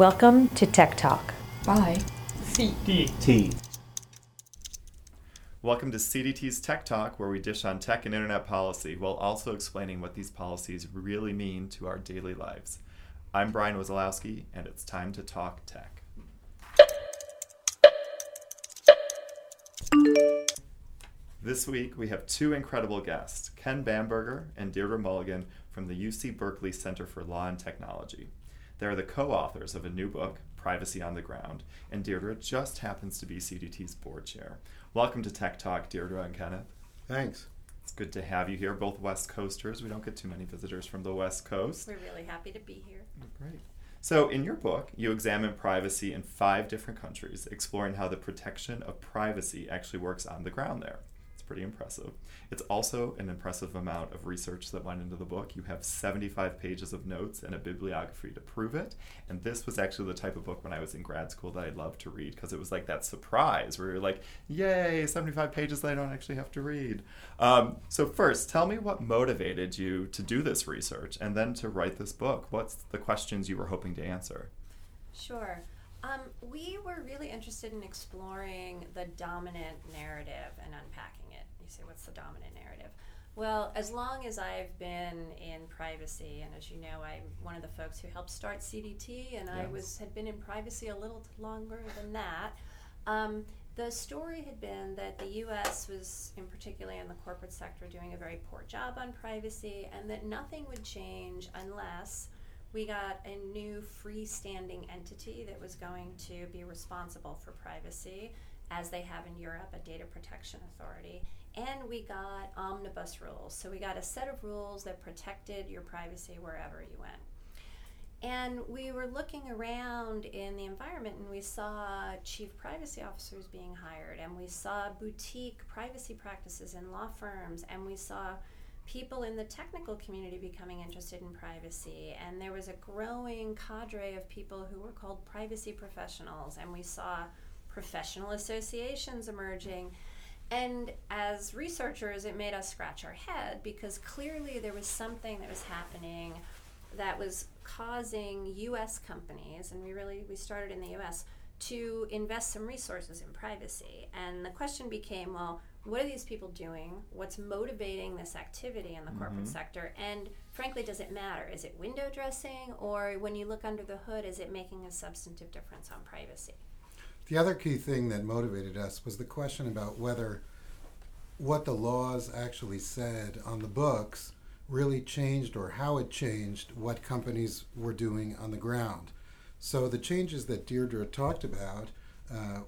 Welcome to Tech Talk. Bye. CDT. Welcome to CDT's Tech Talk, where we dish on tech and internet policy while also explaining what these policies really mean to our daily lives. I'm Brian Wazalowski, and it's time to talk tech. This week, we have two incredible guests Ken Bamberger and Deirdre Mulligan from the UC Berkeley Center for Law and Technology. They're the co authors of a new book, Privacy on the Ground, and Deirdre just happens to be CDT's board chair. Welcome to Tech Talk, Deirdre and Kenneth. Thanks. It's good to have you here, both West Coasters. We don't get too many visitors from the West Coast. We're really happy to be here. Great. So, in your book, you examine privacy in five different countries, exploring how the protection of privacy actually works on the ground there. Pretty impressive. It's also an impressive amount of research that went into the book. You have 75 pages of notes and a bibliography to prove it. And this was actually the type of book when I was in grad school that I loved to read because it was like that surprise where you're like, yay, 75 pages that I don't actually have to read. Um, so, first, tell me what motivated you to do this research and then to write this book. What's the questions you were hoping to answer? Sure. Um, we were really interested in exploring the dominant narrative and unpacking say, what's the dominant narrative? Well, as long as I've been in privacy, and as you know, I'm one of the folks who helped start CDT, and I was had been in privacy a little longer than that. Um, the story had been that the U.S. was, in particular in the corporate sector, doing a very poor job on privacy, and that nothing would change unless we got a new freestanding entity that was going to be responsible for privacy, as they have in Europe, a data protection authority. And we got omnibus rules. So we got a set of rules that protected your privacy wherever you went. And we were looking around in the environment and we saw chief privacy officers being hired, and we saw boutique privacy practices in law firms, and we saw people in the technical community becoming interested in privacy. And there was a growing cadre of people who were called privacy professionals, and we saw professional associations emerging. And as researchers, it made us scratch our head because clearly there was something that was happening that was causing U.S. companies, and we really we started in the U.S. to invest some resources in privacy. And the question became, well, what are these people doing? What's motivating this activity in the corporate mm-hmm. sector? And frankly, does it matter? Is it window dressing, or when you look under the hood, is it making a substantive difference on privacy? The other key thing that motivated us was the question about whether what the laws actually said on the books really changed or how it changed what companies were doing on the ground. So the changes that Deirdre talked about uh,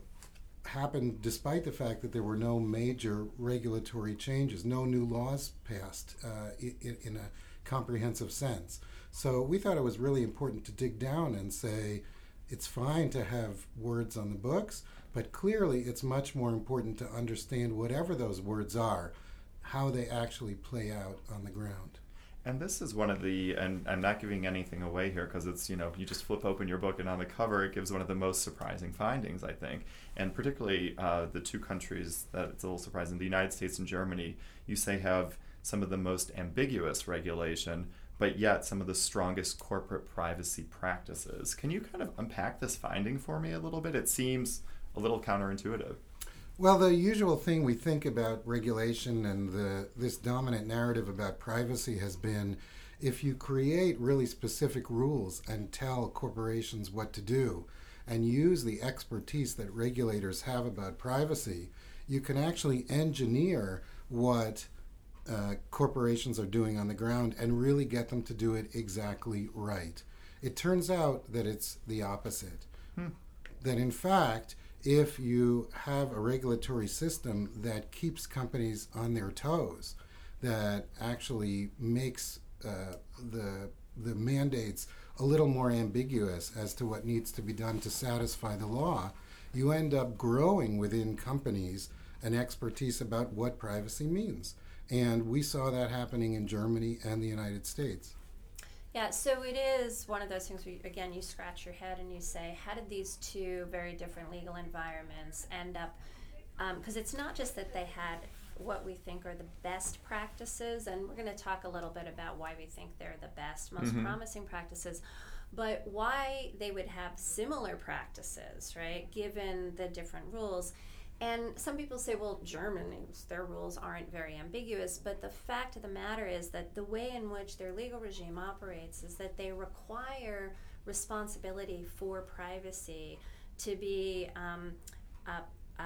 happened despite the fact that there were no major regulatory changes, no new laws passed uh, in, in a comprehensive sense. So we thought it was really important to dig down and say it's fine to have words on the books, but clearly it's much more important to understand whatever those words are, how they actually play out on the ground. And this is one of the, and I'm not giving anything away here because it's, you know, you just flip open your book and on the cover it gives one of the most surprising findings, I think. And particularly uh, the two countries that it's a little surprising, the United States and Germany, you say have some of the most ambiguous regulation, but yet some of the strongest corporate privacy practices. Can you kind of unpack this finding for me a little bit? It seems a little counterintuitive. Well, the usual thing we think about regulation and the, this dominant narrative about privacy has been if you create really specific rules and tell corporations what to do and use the expertise that regulators have about privacy, you can actually engineer what uh, corporations are doing on the ground and really get them to do it exactly right. It turns out that it's the opposite. That in fact, if you have a regulatory system that keeps companies on their toes, that actually makes uh, the the mandates a little more ambiguous as to what needs to be done to satisfy the law, you end up growing within companies an expertise about what privacy means. And we saw that happening in Germany and the United States. Yeah, so it is one of those things where, again, you scratch your head and you say, how did these two very different legal environments end up? Um, because it's not just that they had what we think are the best practices, and we're going to talk a little bit about why we think they're the best, most mm-hmm. promising practices. but why they would have similar practices, right, given the different rules. And some people say, well, Germans, their rules aren't very ambiguous, but the fact of the matter is that the way in which their legal regime operates is that they require responsibility for privacy to be um, uh, uh,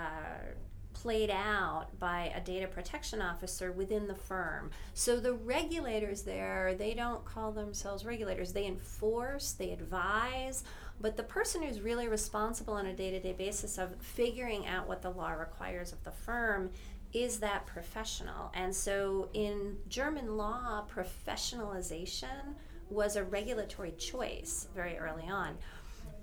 played out by a data protection officer within the firm. So the regulators there, they don't call themselves regulators. They enforce, they advise, but the person who's really responsible on a day-to-day basis of figuring out what the law requires of the firm is that professional. And so in German law, professionalization was a regulatory choice very early on.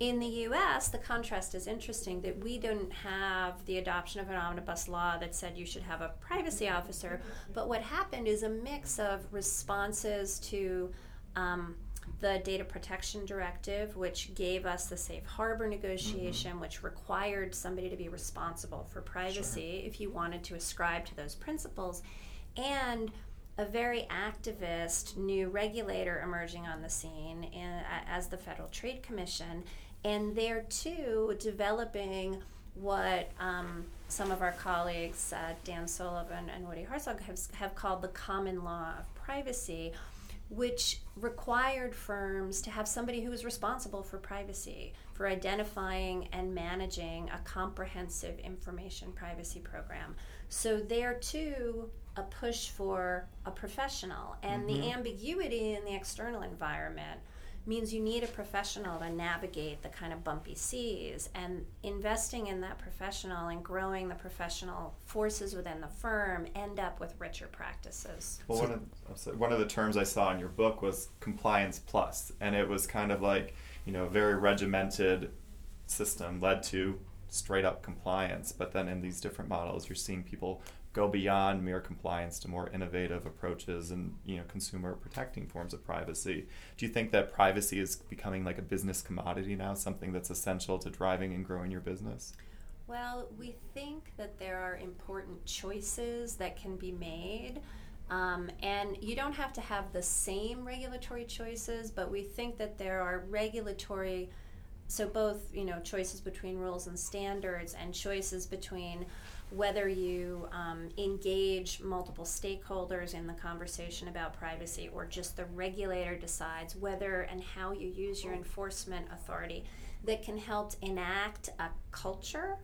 In the US, the contrast is interesting that we didn't have the adoption of an omnibus law that said you should have a privacy officer, but what happened is a mix of responses to um, the Data Protection Directive, which gave us the safe harbor negotiation, mm-hmm. which required somebody to be responsible for privacy sure. if you wanted to ascribe to those principles, and a very activist new regulator emerging on the scene in, as the Federal Trade Commission, and there too developing what um, some of our colleagues, uh, Dan Solove and Woody Hartzog, have, have called the common law of privacy, which required firms to have somebody who was responsible for privacy, for identifying and managing a comprehensive information privacy program. So, there too, a push for a professional and mm-hmm. the ambiguity in the external environment means you need a professional to navigate the kind of bumpy seas. And investing in that professional and growing the professional forces within the firm end up with richer practices. Well one of, one of the terms i saw in your book was compliance plus. And it was kind of like you know a very regimented system led to straight up compliance. But then in these different models you're seeing people go beyond mere compliance to more innovative approaches and you know consumer protecting forms of privacy. Do you think that privacy is becoming like a business commodity now, something that's essential to driving and growing your business? Well, we think that there are important choices that can be made. Um, and you don't have to have the same regulatory choices, but we think that there are regulatory, so both you know choices between rules and standards, and choices between whether you um, engage multiple stakeholders in the conversation about privacy or just the regulator decides whether and how you use your enforcement authority that can help enact a culture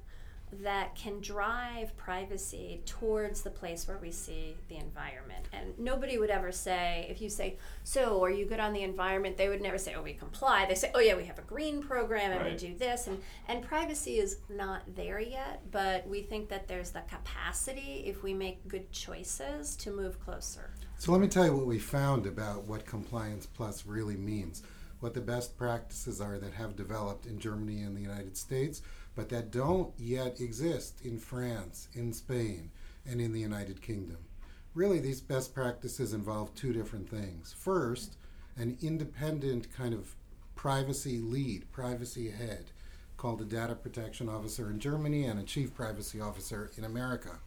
that can drive privacy towards the place where we see the environment. And nobody would ever say, if you say, So, are you good on the environment? They would never say, Oh, we comply. They say, Oh, yeah, we have a green program and right. we do this. And, and privacy is not there yet, but we think that there's the capacity, if we make good choices, to move closer. So, let me tell you what we found about what Compliance Plus really means, what the best practices are that have developed in Germany and the United States but that don't yet exist in France, in Spain, and in the United Kingdom. Really, these best practices involve two different things. First, an independent kind of privacy lead, privacy head, called a data protection officer in Germany and a chief privacy officer in America.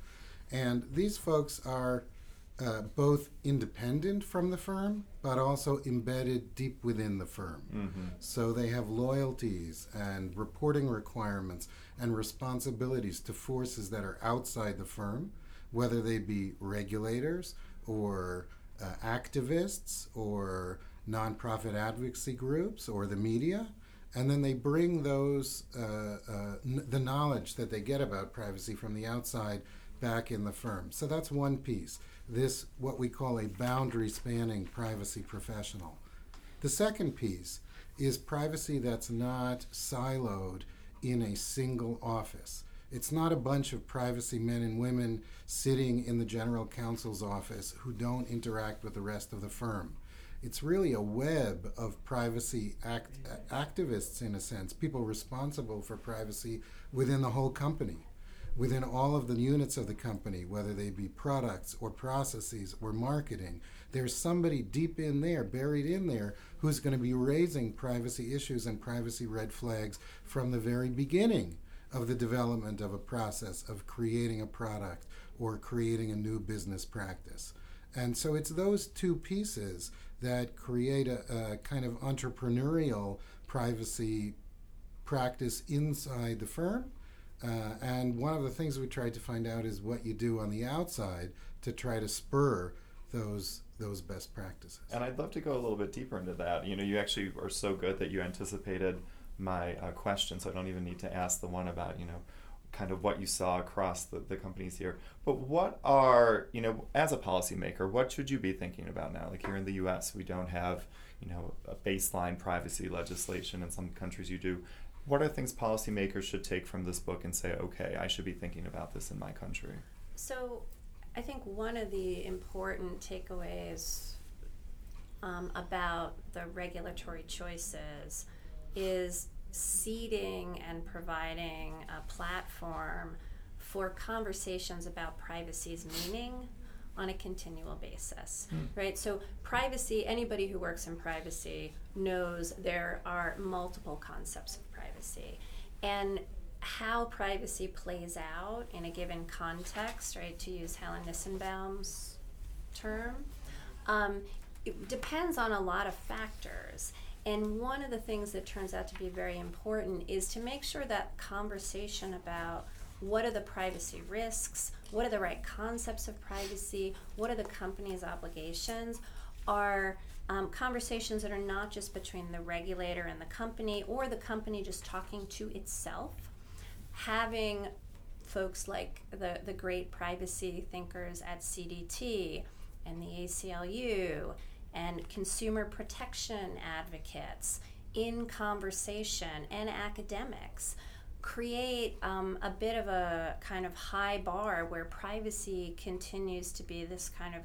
And these folks are uh, both independent from the firm, but also embedded deep within the firm. Mm-hmm. So they have loyalties and reporting requirements and responsibilities to forces that are outside the firm, whether they be regulators or uh, activists or nonprofit advocacy groups or the media. And then they bring those, uh, uh n- the knowledge that they get about privacy from the outside back in the firm. So that's one piece this, what we call a boundary spanning privacy professional. The second piece is privacy that's not siloed in a single office. It's not a bunch of privacy men and women sitting in the general counsel's office who don't interact with the rest of the firm. It's really a web of privacy act- activists, in a sense, people responsible for privacy within the whole company within all of the units of the company, whether they be products or processes or marketing, there's somebody deep in there, buried in there, who's going to be raising privacy issues and privacy red flags from the very beginning of the development of a process of creating a product or creating a new business practice. And so it's those two pieces that create a, a kind of entrepreneurial privacy practice inside the firm. Uh, and one of the things we tried to find out is what you do on the outside to try to spur those those best practices. And I'd love to go a little bit deeper into that. You know, you actually are so good that you anticipated my uh, question, so I don't even need to ask the one about you know kind of what you saw across the, the companies here. But what are, you know, as a policymaker, what should you be thinking about now? Like here in the US, we don't have, you know, a baseline privacy legislation. In some countries, you do. What are things policymakers should take from this book and say, okay, I should be thinking about this in my country? So I think one of the important takeaways um, about the regulatory choices is seeding and providing a platform for conversations about privacy's meaning on a continual basis, mm. right? So, privacy, anybody who works in privacy knows there are multiple concepts of privacy. And how privacy plays out in a given context, right, to use Helen Nissenbaum's term, um, it depends on a lot of factors. And one of the things that turns out to be very important is to make sure that conversation about what are the privacy risks, what are the right concepts of privacy, what are the company's obligations, are um, conversations that are not just between the regulator and the company or the company just talking to itself. Having folks like the, the great privacy thinkers at CDT and the ACLU and consumer protection advocates in conversation and academics create um, a bit of a kind of high bar where privacy continues to be this kind of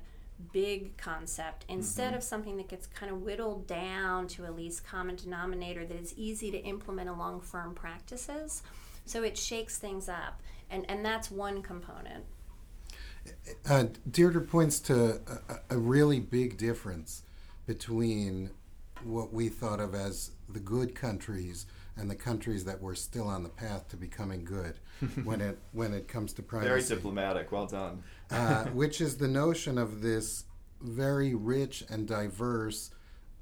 big concept instead mm-hmm. of something that gets kind of whittled down to a least common denominator that is easy to implement along firm practices so it shakes things up and, and that's one component uh, Deirdre points to a, a, really big difference between what we thought of as the good countries and the countries that were still on the path to becoming good when it when it comes to privacy. Very diplomatic. Well done. uh, which is the notion of this very rich and diverse,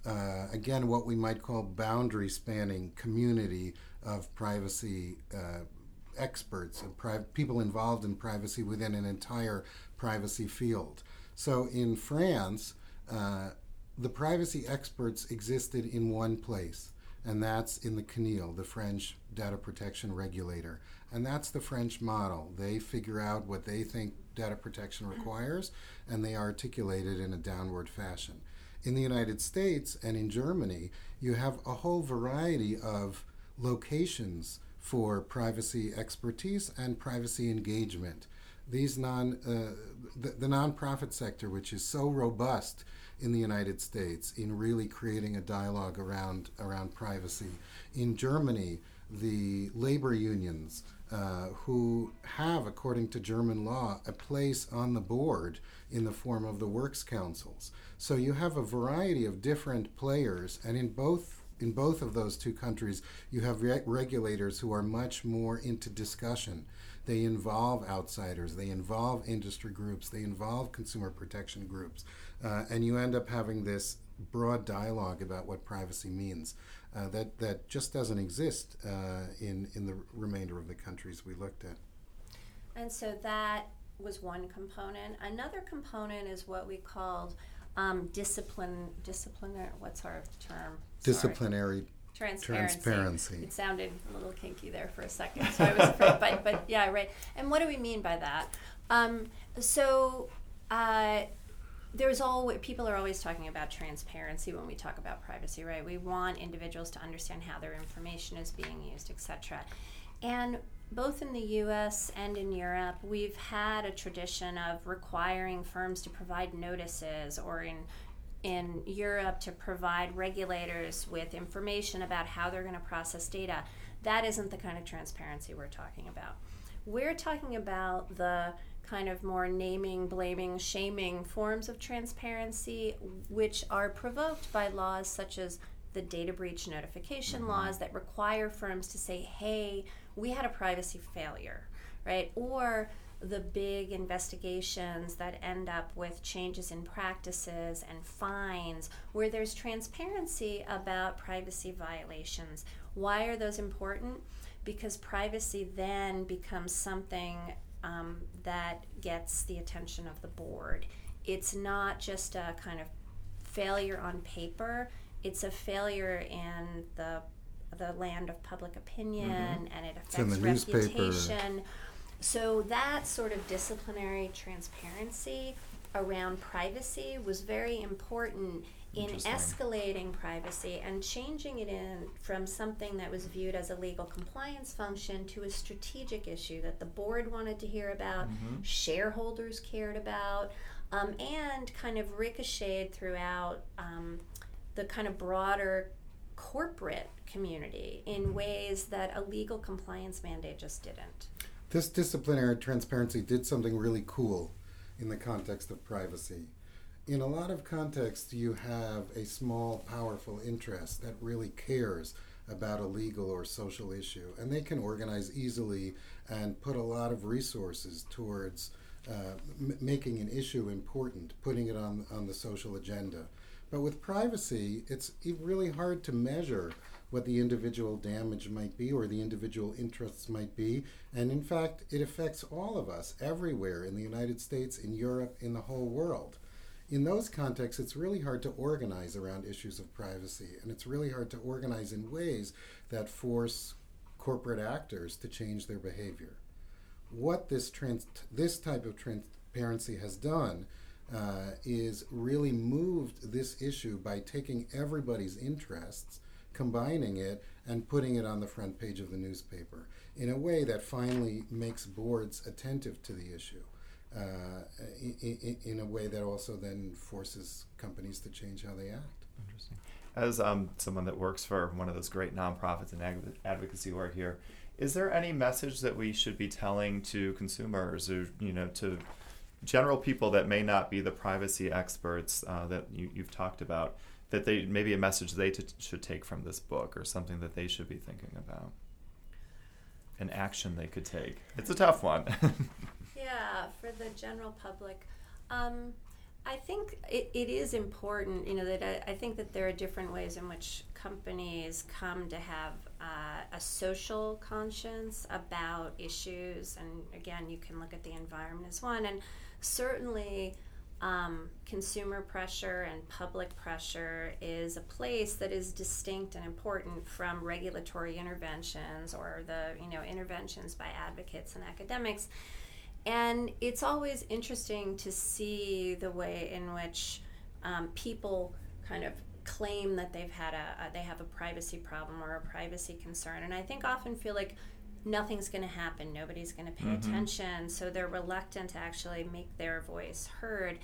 uh, again, what we might call boundary spanning community of privacy uh, experts and pri- people involved in privacy within an entire privacy field. So in France, uh, the privacy experts existed in one place, and that's in the CNIL, the French data protection regulator. And that's the French model. They figure out what they think data protection requires, and they articulate it in a downward fashion. In the United States and in Germany, you have a whole variety of locations for privacy expertise and privacy engagement. These non, uh, the, the nonprofit sector, which is so robust in the United States in really creating a dialogue around around privacy. In Germany, the labor unions uh, who have, according to German law, a place on the board in the form of the works councils. So you have a variety of different players, and in both in both of those two countries, you have re- regulators who are much more into discussion. They involve outsiders, they involve industry groups, they involve consumer protection groups, uh, and you end up having this broad dialogue about what privacy means uh, that, that just doesn't exist uh, in, in the remainder of the countries we looked at. And so that was one component. Another component is what we called um, discipline, disciplinary, what's our term? Disciplinary transparency. transparency. It sounded a little kinky there for a second, so I was afraid. but, but yeah, right. And what do we mean by that? Um, so uh, there's always people are always talking about transparency when we talk about privacy, right? We want individuals to understand how their information is being used, etc. And both in the US and in Europe, we've had a tradition of requiring firms to provide notices or in in Europe to provide regulators with information about how they're going to process data. That isn't the kind of transparency we're talking about. We're talking about the kind of more naming, blaming, shaming forms of transparency, which are provoked by laws such as the data breach notification mm-hmm. laws that require firms to say, hey, we had a privacy failure, right? Or the big investigations that end up with changes in practices and fines, where there's transparency about privacy violations. Why are those important? Because privacy then becomes something um, that gets the attention of the board. It's not just a kind of failure on paper, it's a failure in the the land of public opinion Mhm. and it affects reputation. newspaper. So that sort of disciplinary transparency around privacy was very important in escalating privacy and changing it in from something that was viewed as a legal compliance function to a strategic issue that the board wanted to hear about, Mhm. shareholders cared about, um, and kind of ricocheted throughout um, the kind of broader corporate community in ways that a legal compliance mandate just didn't. This disciplinary transparency did something really cool in the context of privacy. In a lot of contexts, you have a small, powerful interest that really cares about a legal or social issue, and they can organize easily and put a lot of resources towards uh, m- making an issue important, putting it on, on the social agenda. But with privacy, it's really hard to measure what the individual damage might be or the individual interests might be. And in fact, it affects all of us everywhere in the United States, in Europe, in the whole world. In those contexts, it's really hard to organize around issues of privacy, and it's really hard to organize in ways that force corporate actors to change their behavior. What this trans- this type of transparency has done uh, is really moved this issue by taking everybody's interests, combining it, and putting it on the front page of the newspaper in a way that finally makes boards attentive to the issue. Uh, in, in a way that also then forces companies to change how they act. Interesting. As um, someone that works for one of those great nonprofits and adv- advocacy work here, is there any message that we should be telling to consumers or you know to general people that may not be the privacy experts uh, that you, you've talked about that they maybe a message they t- should take from this book or something that they should be thinking about. An action they could take. It's a tough one. Yeah, for the general public. Um, I think it, it is important, you know, that I, I think that there are different ways in which companies come to have uh, a social conscience about issues. And again, you can look at the environment as one. And certainly, um, consumer pressure and public pressure is a place that is distinct and important from regulatory interventions or the you know interventions by advocates and academics and it's always interesting to see the way in which um, people kind of claim that they've had a, a they have a privacy problem or a privacy concern. And i think often feel like nothing's going to happen. Nobody's going to pay Mhm. attention. So they're reluctant to actually make their voice heard.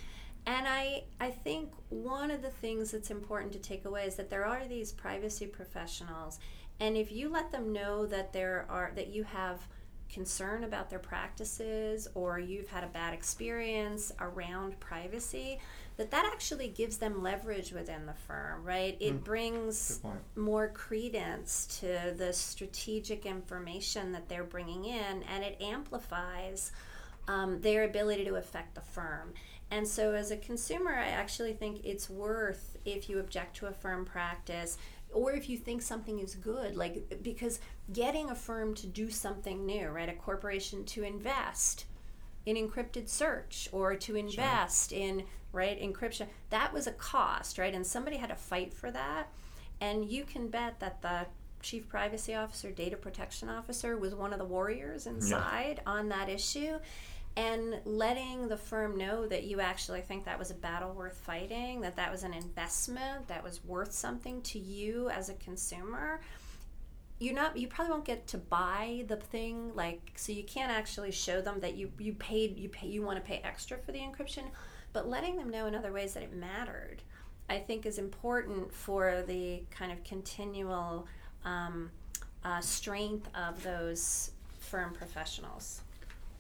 And I, I think one of the things that's important to take away is that there are these privacy professionals, and if you let them know that there are that you have concern about their practices or you've had a bad experience around privacy, that that actually gives them leverage within the firm, right? It Mm. brings more credence to the strategic information that they're bringing in, and it amplifies um, their ability to affect the firm. And so, as a consumer, I actually think it's worth if you object to a firm practice or if you think something is good, like because getting a firm to do something new, right? A corporation to invest in encrypted search or to invest in right encryption that was a cost right? And somebody had to fight for that. And you can bet that the chief privacy officer data protection officer was one of the warriors inside on that issue and letting the firm know that you actually think that was a battle worth fighting that that was an investment that was worth something to you as a consumer you're not you probably won't get to buy the thing like so you can't actually show them that you you paid you pay you want to pay extra for the encryption but letting them know in other ways that it mattered i think is important for the kind of continual um, uh, strength of those firm professionals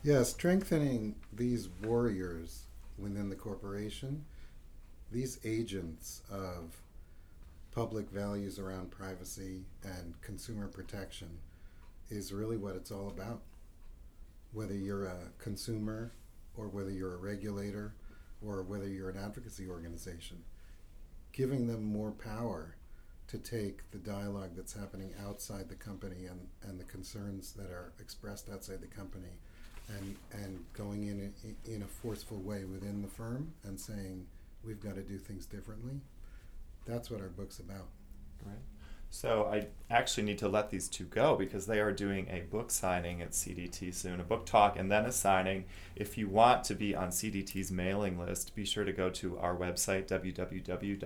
Yeah, strengthening these warriors within the corporation, these agents of public values around privacy and consumer protection, is really what it's all about. whether you're a consumer or whether you're a regulator or whether you're an advocacy organization, giving them more power to take the dialogue that's happening outside the company and, and the concerns that are expressed outside the company and, and going in a, in a forceful way within the firm and saying, we've got to do things differently. That's what our book's about. Right. So I actually need to let these two go because they are doing a book signing at CDT soon, a book talk and then a signing. If you want to be on CDT's mailing list, be sure to go to our website www.cdt.org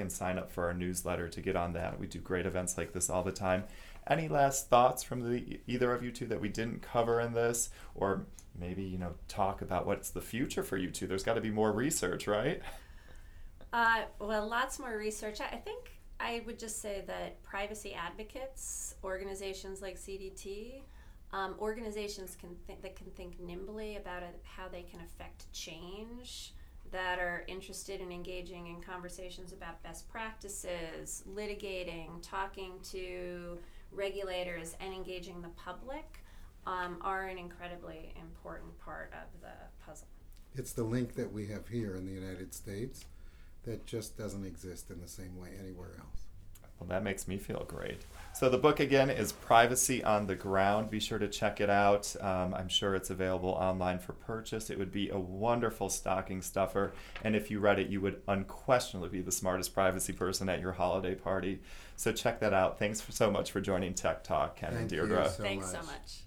and sign up for our newsletter to get on that. We do great events like this all the time. Any last thoughts from the either of you two that we didn't cover in this or maybe, you know, talk about what's the future for you two? There's got to be more research, right? Uh, well, lots more research. I think I would just say that privacy advocates, organizations like CDT, um, organizations can th- that can think nimbly about it, how they can affect change, that are interested in engaging in conversations about best practices, litigating, talking to regulators, and engaging the public, um, are an incredibly important part of the puzzle. It's the link that we have here in the United States that just doesn't exist in the same way anywhere else. Well, that makes me feel great. So, the book again is Privacy on the Ground. Be sure to check it out. Um, I'm sure it's available online for purchase. It would be a wonderful stocking stuffer. And if you read it, you would unquestionably be the smartest privacy person at your holiday party. So, check that out. Thanks for, so much for joining Tech Talk, Ken Thank and you Deirdre. so Thanks much. so much.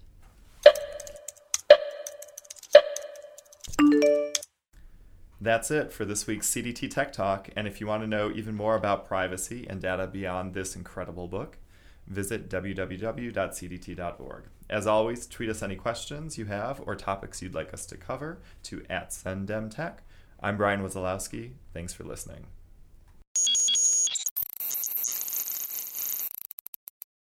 That's it for this week's CDT Tech Talk. And if you want to know even more about privacy and data beyond this incredible book, visit www.cdt.org. As always, tweet us any questions you have or topics you'd like us to cover to at CenDemTech. I'm Brian Wazalowski. Thanks for listening.